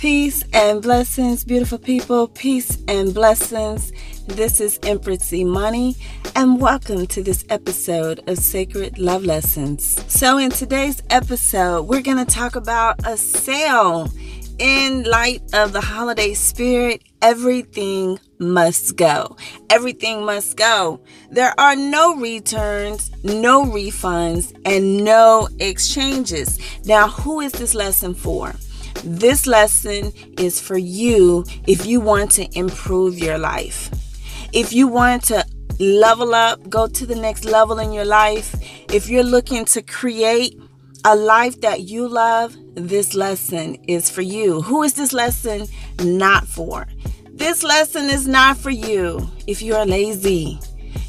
Peace and blessings, beautiful people. Peace and blessings. This is Empress Imani, and welcome to this episode of Sacred Love Lessons. So, in today's episode, we're going to talk about a sale. In light of the holiday spirit, everything must go. Everything must go. There are no returns, no refunds, and no exchanges. Now, who is this lesson for? This lesson is for you if you want to improve your life. If you want to level up, go to the next level in your life, if you're looking to create a life that you love, this lesson is for you. Who is this lesson not for? This lesson is not for you if you're lazy.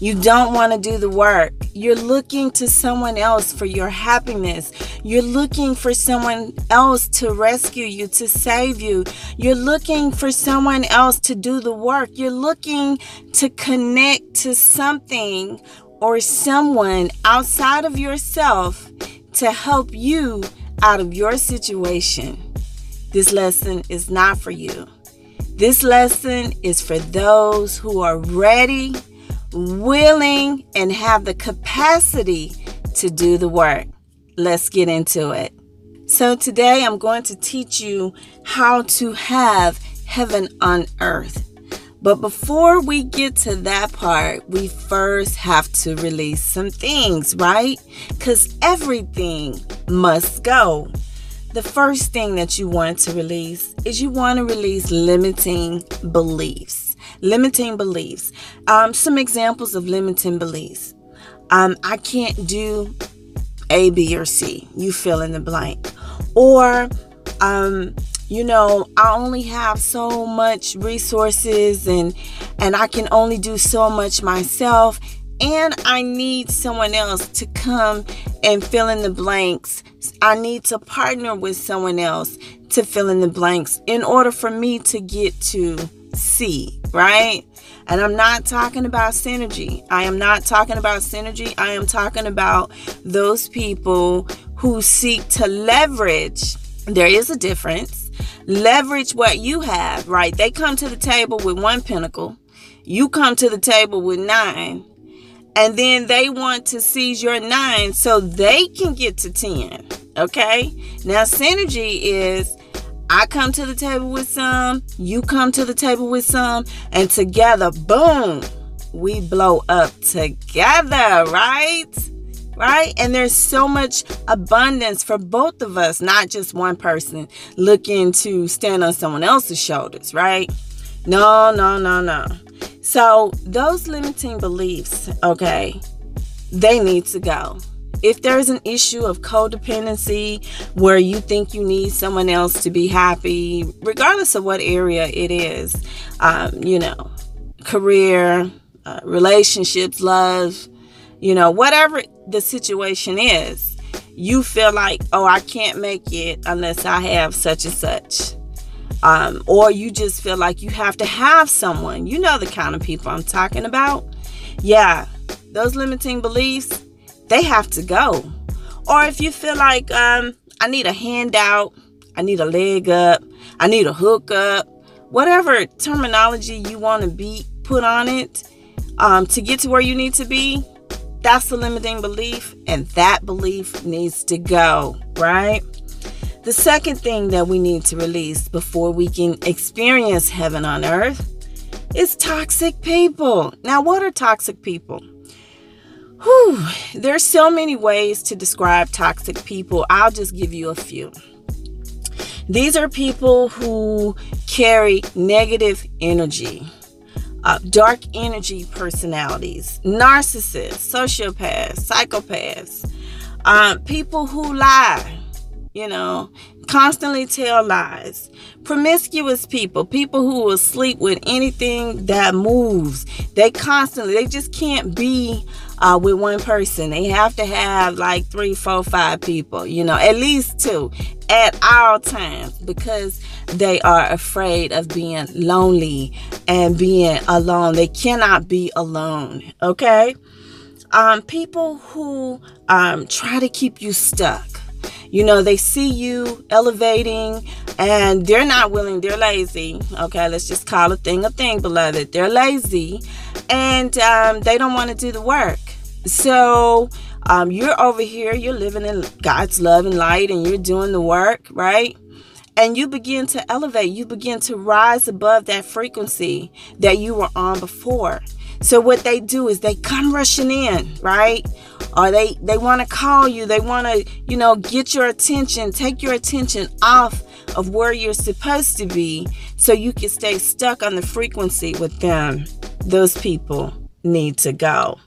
You don't want to do the work. You're looking to someone else for your happiness. You're looking for someone else to rescue you, to save you. You're looking for someone else to do the work. You're looking to connect to something or someone outside of yourself to help you out of your situation. This lesson is not for you. This lesson is for those who are ready, willing, and have the capacity to do the work. Let's get into it. So, today I'm going to teach you how to have heaven on earth. But before we get to that part, we first have to release some things, right? Because everything must go the first thing that you want to release is you want to release limiting beliefs. Limiting beliefs. Um, some examples of limiting beliefs. Um, I can't do A, B, or C. You fill in the blank. Or, um, you know, I only have so much resources and and I can only do so much myself and I need someone else to come and fill in the blanks. I need to partner with someone else to fill in the blanks in order for me to get to C, right? And I'm not talking about synergy. I am not talking about synergy. I am talking about those people who seek to leverage. There is a difference. Leverage what you have, right? They come to the table with one pinnacle. You come to the table with nine and then they want to seize your nine so they can get to 10. Okay? Now, synergy is I come to the table with some, you come to the table with some, and together, boom, we blow up together, right? Right? And there's so much abundance for both of us, not just one person looking to stand on someone else's shoulders, right? No, no, no, no. So, those limiting beliefs, okay, they need to go. If there's an issue of codependency where you think you need someone else to be happy, regardless of what area it is, um, you know, career, uh, relationships, love, you know, whatever the situation is, you feel like, oh, I can't make it unless I have such and such um, or you just feel like you have to have someone. You know the kind of people I'm talking about. Yeah, those limiting beliefs, they have to go. Or if you feel like um, I need a handout, I need a leg up, I need a hook up, whatever terminology you want to be put on it um, to get to where you need to be, that's the limiting belief, and that belief needs to go, right? The second thing that we need to release before we can experience heaven on earth is toxic people. Now, what are toxic people? Whew, there's so many ways to describe toxic people. I'll just give you a few. These are people who carry negative energy, uh, dark energy personalities, narcissists, sociopaths, psychopaths, um, people who lie, you know, constantly tell lies. Promiscuous people, people who will sleep with anything that moves. They constantly, they just can't be uh, with one person. They have to have like three, four, five people, you know, at least two at all times because they are afraid of being lonely and being alone. They cannot be alone, okay? Um, people who um, try to keep you stuck You know, they see you elevating and they're not willing, they're lazy. Okay, let's just call a thing a thing, beloved. They're lazy and um, they don't want to do the work. So um, you're over here, you're living in God's love and light, and you're doing the work, right? And you begin to elevate, you begin to rise above that frequency that you were on before. So what they do is they come rushing in, right? Or they they want to call you, they want to, you know, get your attention, take your attention off of where you're supposed to be so you can stay stuck on the frequency with them. Those people need to go.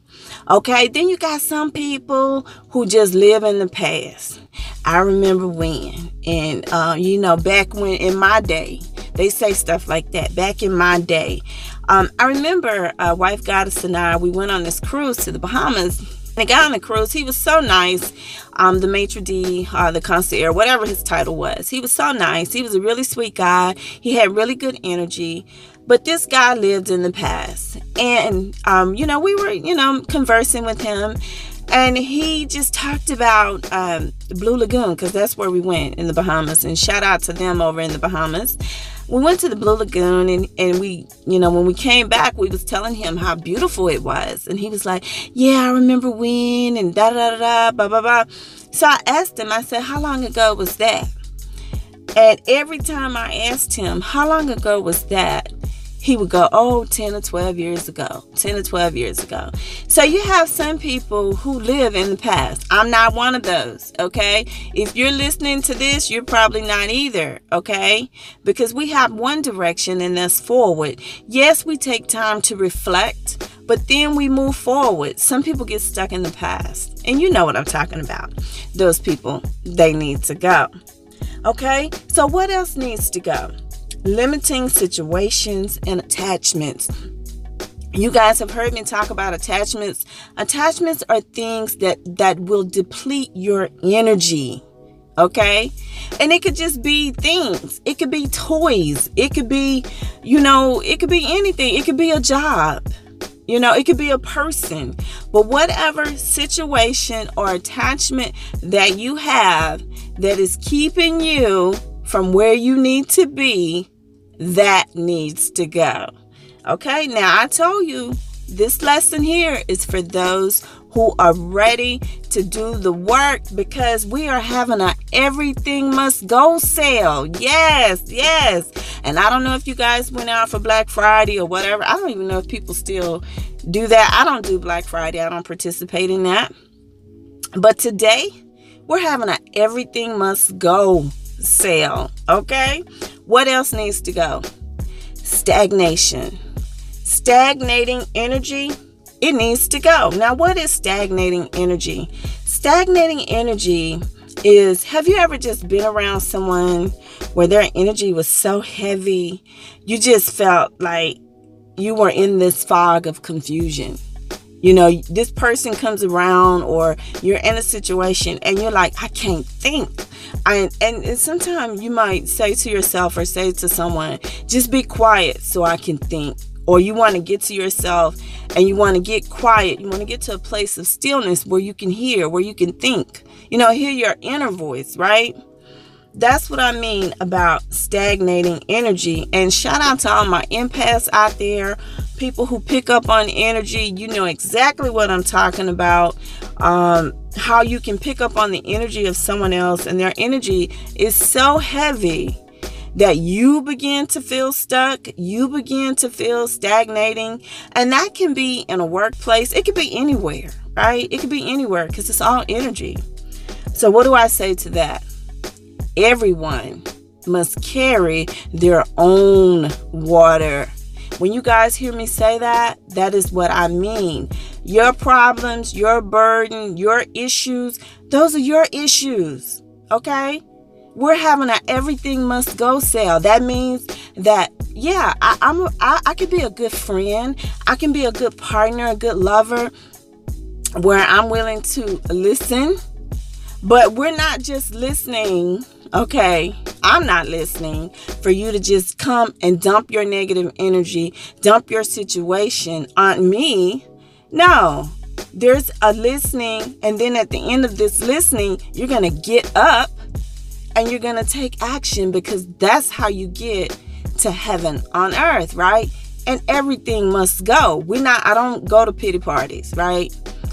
Okay, then you got some people who just live in the past. I remember when, and uh, you know, back when in my day, they say stuff like that. Back in my day, um, I remember uh, wife goddess and I. We went on this cruise to the Bahamas. The guy on the cruise, he was so nice. Um, the maitre d, uh, the concierge, whatever his title was, he was so nice. He was a really sweet guy. He had really good energy. But this guy lived in the past. And, um, you know, we were, you know, conversing with him. And he just talked about um, Blue Lagoon because that's where we went in the Bahamas. And shout out to them over in the Bahamas. We went to the Blue Lagoon and, and we, you know, when we came back, we was telling him how beautiful it was. And he was like, yeah, I remember when and da da da blah, blah, blah. So I asked him, I said, how long ago was that? And every time I asked him, how long ago was that? He would go, Oh, 10 or 12 years ago, 10 or 12 years ago. So you have some people who live in the past. I'm not one of those, okay? If you're listening to this, you're probably not either, okay? Because we have one direction and that's forward. Yes, we take time to reflect, but then we move forward. Some people get stuck in the past, and you know what I'm talking about. Those people, they need to go. Okay, so what else needs to go? Limiting situations and attachments. You guys have heard me talk about attachments. Attachments are things that that will deplete your energy. Okay? And it could just be things. It could be toys. It could be, you know, it could be anything. It could be a job. You know, it could be a person. But whatever situation or attachment that you have that is keeping you from where you need to be, that needs to go. Okay, now I told you this lesson here is for those who are ready to do the work because we are having a everything must go sale. Yes, yes. And I don't know if you guys went out for Black Friday or whatever. I don't even know if people still do that. I don't do Black Friday. I don't participate in that. But today, we're having a everything must go sale. Okay? What else needs to go? Stagnation. Stagnating energy, it needs to go. Now, what is stagnating energy? Stagnating energy is have you ever just been around someone where their energy was so heavy, you just felt like you were in this fog of confusion? You know, this person comes around, or you're in a situation and you're like, I can't think. I, and, and sometimes you might say to yourself or say to someone, just be quiet so I can think. Or you want to get to yourself and you want to get quiet. You want to get to a place of stillness where you can hear, where you can think. You know, hear your inner voice, right? That's what I mean about stagnating energy. And shout out to all my empaths out there, people who pick up on energy. You know exactly what I'm talking about. Um, how you can pick up on the energy of someone else, and their energy is so heavy that you begin to feel stuck, you begin to feel stagnating, and that can be in a workplace, it could be anywhere, right? It could be anywhere because it's all energy. So, what do I say to that? everyone must carry their own water. When you guys hear me say that, that is what I mean. Your problems, your burden, your issues, those are your issues. Okay? We're having an everything must go sale. That means that yeah, I, I'm I, I can be a good friend. I can be a good partner, a good lover, where I'm willing to listen. But we're not just listening Okay, I'm not listening for you to just come and dump your negative energy, dump your situation on me. No, there's a listening, and then at the end of this listening, you're to get up and you're to take action because that's how you get to heaven on earth, right? And everything must go. We're not, I don't go to pity parties, right?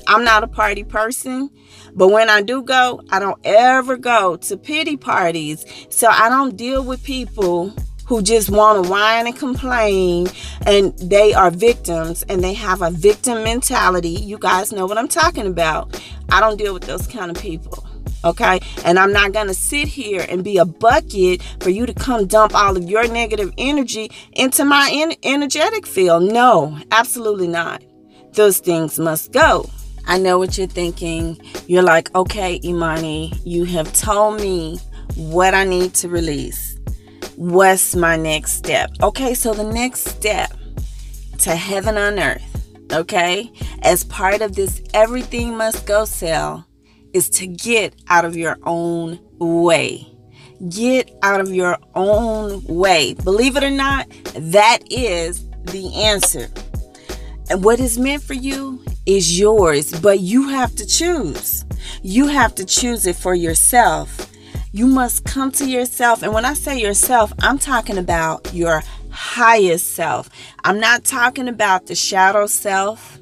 I'm not a party person, but when I do go, I don't ever go to pity parties. So I don't deal with people who just want to whine and complain and they are victims and they have a victim mentality. You guys know what I'm talking about. I don't deal with those kind of people. Okay. And I'm not to sit here and be a bucket for you to come dump all of your negative energy into my en- energetic field. No, absolutely not. Those things must go. I know what you're thinking. You're like, okay, Imani, you have told me what I need to release what's my next step? Okay, so the next step to heaven on earth, okay, as part of this everything must go sell is to get out of your own way. Get out of your own way. Believe it or not, that is the answer. And what is meant for you is yours, but you have to choose. You have to choose it for yourself. You must come to yourself. And when I say yourself, I'm talking about your highest self. I'm not talking about the shadow self.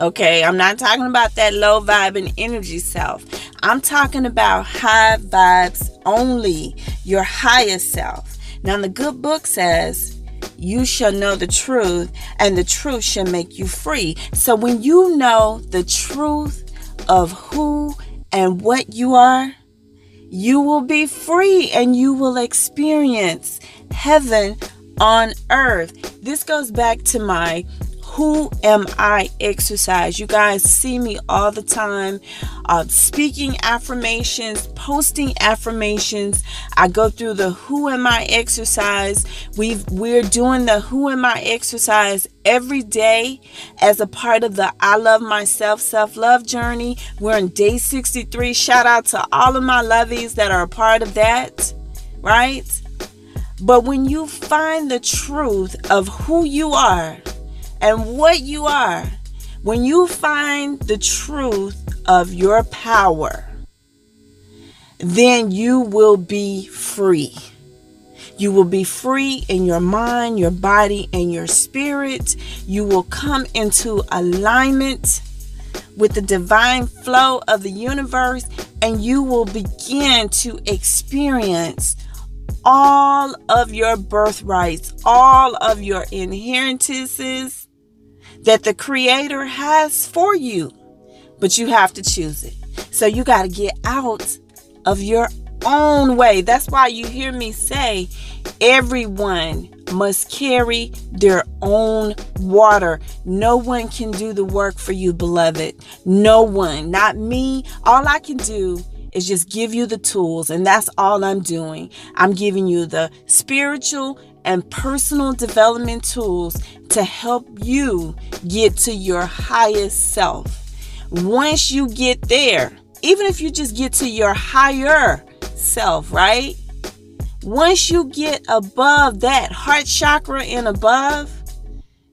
Okay, I'm not talking about that low vibe and energy self. I'm talking about high vibes only, your highest self. Now, the good book says, You shall know the truth, and the truth shall make you free. So, when you know the truth of who and what you are, you will be free and you will experience heaven on earth. This goes back to my who am I exercise. You guys see me all the time uh, speaking affirmations, posting affirmations. I go through the who am I exercise. We've we're doing the who am I exercise every day as a part of the I love myself self-love journey. We're in day 63. Shout out to all of my lovies that are a part of that, right? But when you find the truth of who you are, and what you are, when you find the truth of your power, then you will be free. You will be free in your mind, your body, and your spirit. You will come into alignment with the divine flow of the universe, and you will begin to experience all of your birthrights, all of your inheritances, that the Creator has for you, but you have to choose it. So you got to get out of your own way. That's why you hear me say everyone must carry their own water. No one can do the work for you, beloved. No one, not me. All I can do is just give you the tools, and that's all I'm doing. I'm giving you the spiritual and personal development tools to help you get to your highest self. Once you get there, even if you just get to your higher self, right? Once you get above that heart chakra and above,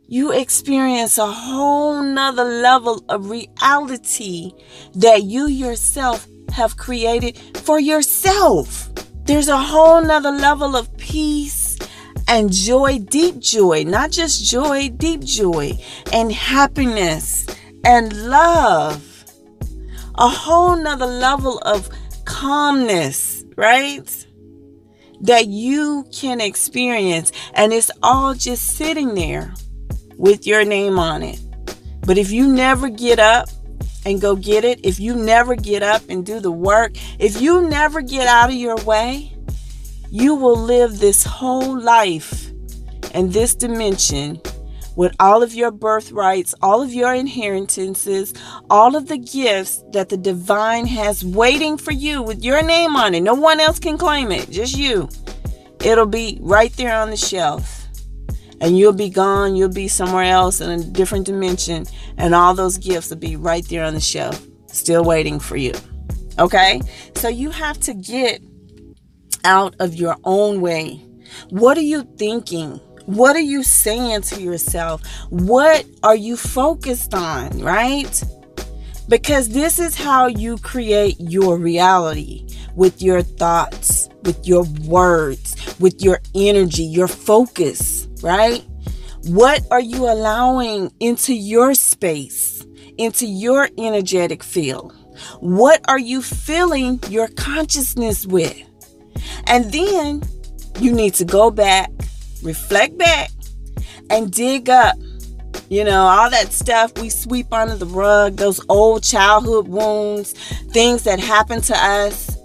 you experience a whole nother level of reality that you yourself have created for yourself. There's a whole nother level of peace and joy, deep joy, not just joy, deep joy, and happiness and love. A whole nother level of calmness, right? That you can experience, and it's all just sitting there with your name on it. But if you never get up and go get it, if you never get up and do the work, if you never get out of your way, you will live this whole life in this dimension with all of your birthrights, all of your inheritances, all of the gifts that the divine has waiting for you with your name on it. No one else can claim it, just you. It'll be right there on the shelf. And you'll be gone, you'll be somewhere else in a different dimension, and all those gifts will be right there on the shelf, still waiting for you. Okay? So you have to get out of your own way. What are you thinking? What are you saying to yourself? What are you focused on, right? Because this is how you create your reality with your thoughts, with your words, with your energy, your focus, right? What are you allowing into your space, into your energetic field? What are you filling your consciousness with? And then you need to go back, reflect back, and dig up you know, all that stuff we sweep under the rug, those old childhood wounds, things that happened to us,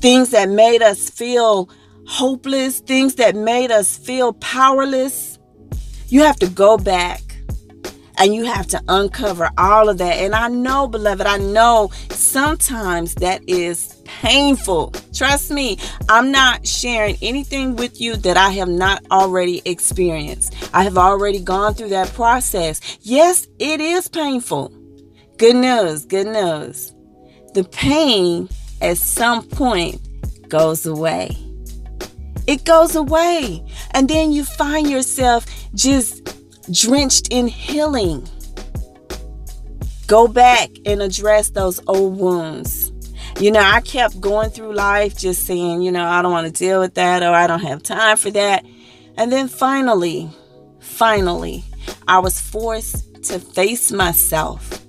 things that made us feel hopeless, things that made us feel powerless. You have to go back and you have to uncover all of that. And I know, beloved, I know sometimes that is painful. Trust me, I'm not sharing anything with you that I have not already experienced. I have already gone through that process. Yes, it is painful. Good news, good news. The pain at some point goes away. It goes away. And then you find yourself just drenched in healing. Go back and address those old wounds. You know, I kept going through life just saying, you know, I don't want to deal with that or I don't have time for that. And then finally, finally, I was forced to face myself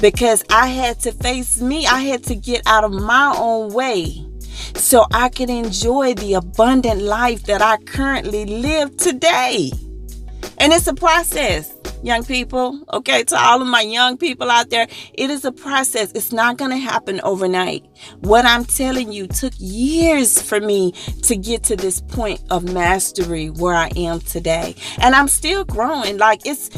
because I had to face me. I had to get out of my own way so I could enjoy the abundant life that I currently live today. And it's a process, young people. Okay, to all of my young people out there, it is a process. It's not going to happen overnight. What I'm telling you took years for me to get to this point of mastery where I am today. And I'm still growing. Like it's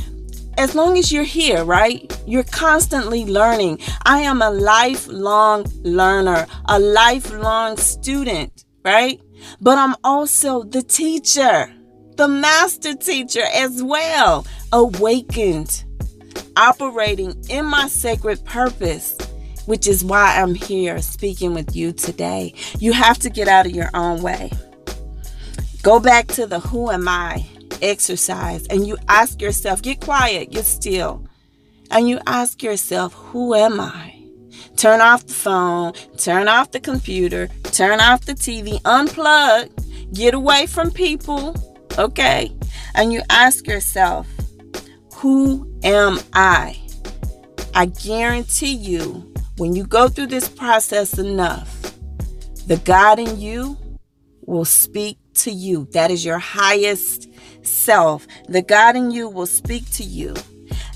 as long as you're here, right? You're constantly learning. I am a lifelong learner, a lifelong student, right? But I'm also the teacher the master teacher as well, awakened, operating in my sacred purpose, which is why I'm here speaking with you today. You have to get out of your own way. Go back to the who am I exercise and you ask yourself, get quiet, get still, and you ask yourself, who am I? Turn off the phone, turn off the computer, turn off the TV, unplug, get away from people okay? And you ask yourself, who am I? I guarantee you, when you go through this process enough, the God in you will speak to you. That is your highest self. The God in you will speak to you.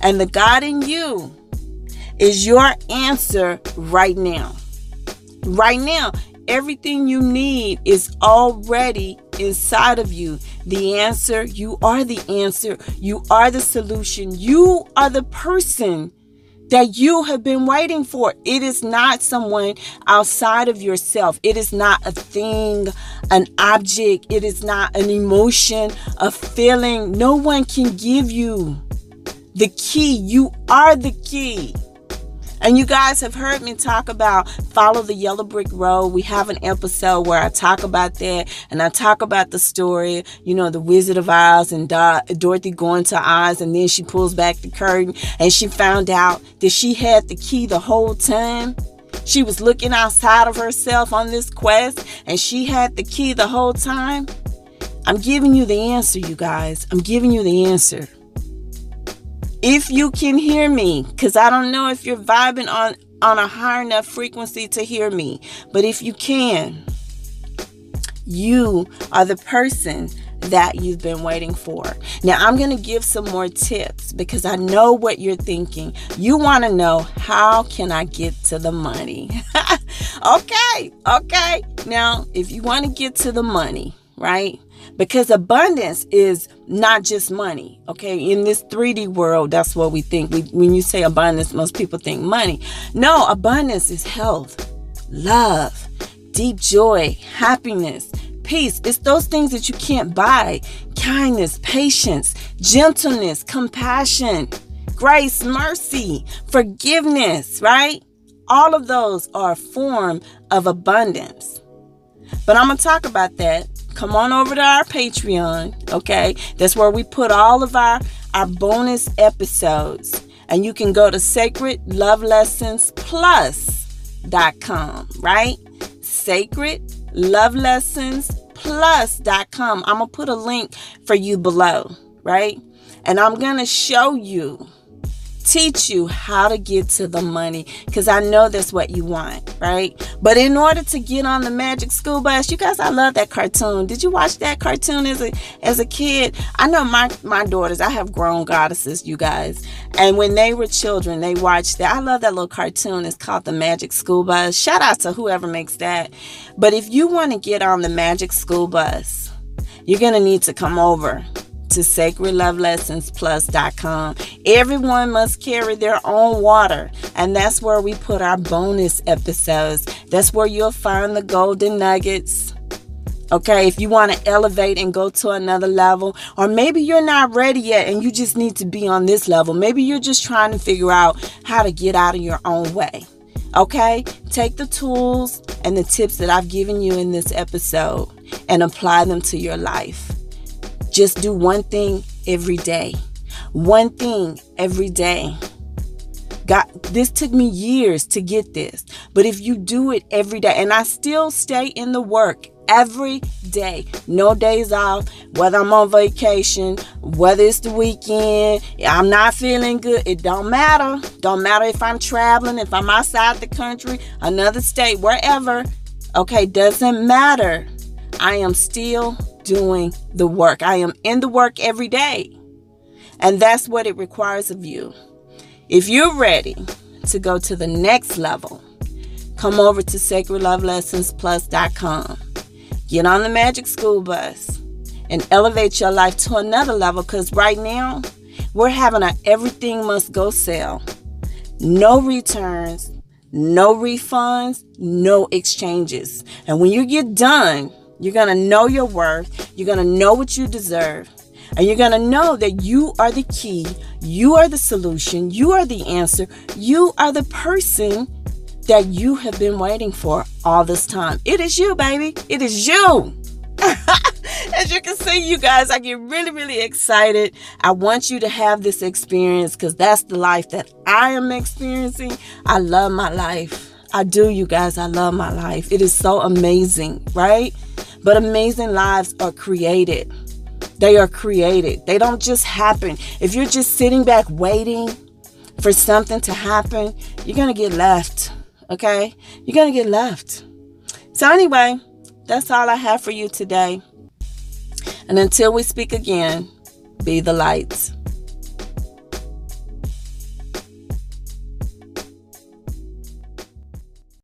And the God in you is your answer right now. Right now, everything you need is already inside of you. The answer, you are the answer. You are the solution. You are the person that you have been waiting for. It is not someone outside of yourself. It is not a thing, an object. It is not an emotion, a feeling. No one can give you the key. You are the key. And you guys have heard me talk about follow the yellow brick road. We have an episode where I talk about that and I talk about the story, you know, the Wizard of Oz and Do- Dorothy going to Oz and then she pulls back the curtain and she found out that she had the key the whole time. She was looking outside of herself on this quest and she had the key the whole time. I'm giving you the answer, you guys. I'm giving you the answer if you can hear me because i don't know if you're vibing on on a high enough frequency to hear me but if you can you are the person that you've been waiting for. Now, I'm going to give some more tips because I know what you're thinking. You want to know how can I get to the money? okay, okay. Now, if you want to get to the money, right? Because abundance is not just money okay? In this 3d world that's what we think. We, when you say abundance most people think money. No abundance is health love deep joy happiness peace. It's those things that you can't buy. Kindness patience gentleness compassion grace mercy forgiveness right? All of those are a form of abundance. But i'm going to talk about that come on over to our Patreon, okay? That's where we put all of our our bonus episodes. And you can go to sacredlovelessonsplus.com, right? Sacredlovelessonsplus.com. I'm going to put a link for you below, right? And I'm going to show you teach you how to get to the money because I know that's what you want, right? But in order to get on the Magic School Bus, you guys, I love that cartoon. Did you watch that cartoon as a as a kid? I know my my daughters. I have grown goddesses, you guys, and when they were children, they watched that. I love that little cartoon. It's called the Magic School Bus. Shout out to whoever makes that. But if you want to get on the Magic School Bus, you're gonna need to come over to sacredlovelessonsplus.com. Everyone must carry their own water, and that's where we put our bonus episodes. That's where you'll find the golden nuggets. Okay, if you want to elevate and go to another level, or maybe you're not ready yet and you just need to be on this level. Maybe you're just trying to figure out how to get out of your own way. Okay, take the tools and the tips that I've given you in this episode and apply them to your life. Just do one thing every day. One thing every day. God, this took me years to get this. But if you do it every day, and I still stay in the work every day, no days off, whether I'm on vacation, whether it's the weekend, I'm not feeling good, it don't matter. Don't matter if I'm traveling, if I'm outside the country, another state, wherever. Okay, doesn't matter. I am still doing the work. I am in the work every day. And that's what it requires of you. If you're ready to go to the next level, come over to sacredlovelessonsplus.com. Get on the magic school bus and elevate your life to another level because right now we're having a everything must go sale. No returns, no refunds, no exchanges. And when you get done, you're going to know your worth. You're going to know what you deserve. And you're going to know that you are the key. You are the solution. You are the answer. You are the person that you have been waiting for all this time. It is you, baby. It is you. As you can see, you guys, I get really, really excited. I want you to have this experience because that's the life that I am experiencing. I love my life. I do, you guys. I love my life. It is so amazing, right? But amazing lives are created. They are created. They don't just happen. If you're just sitting back waiting for something to happen, you're going to get left. Okay? You're going to get left. So, anyway, that's all I have for you today. And until we speak again, be the lights.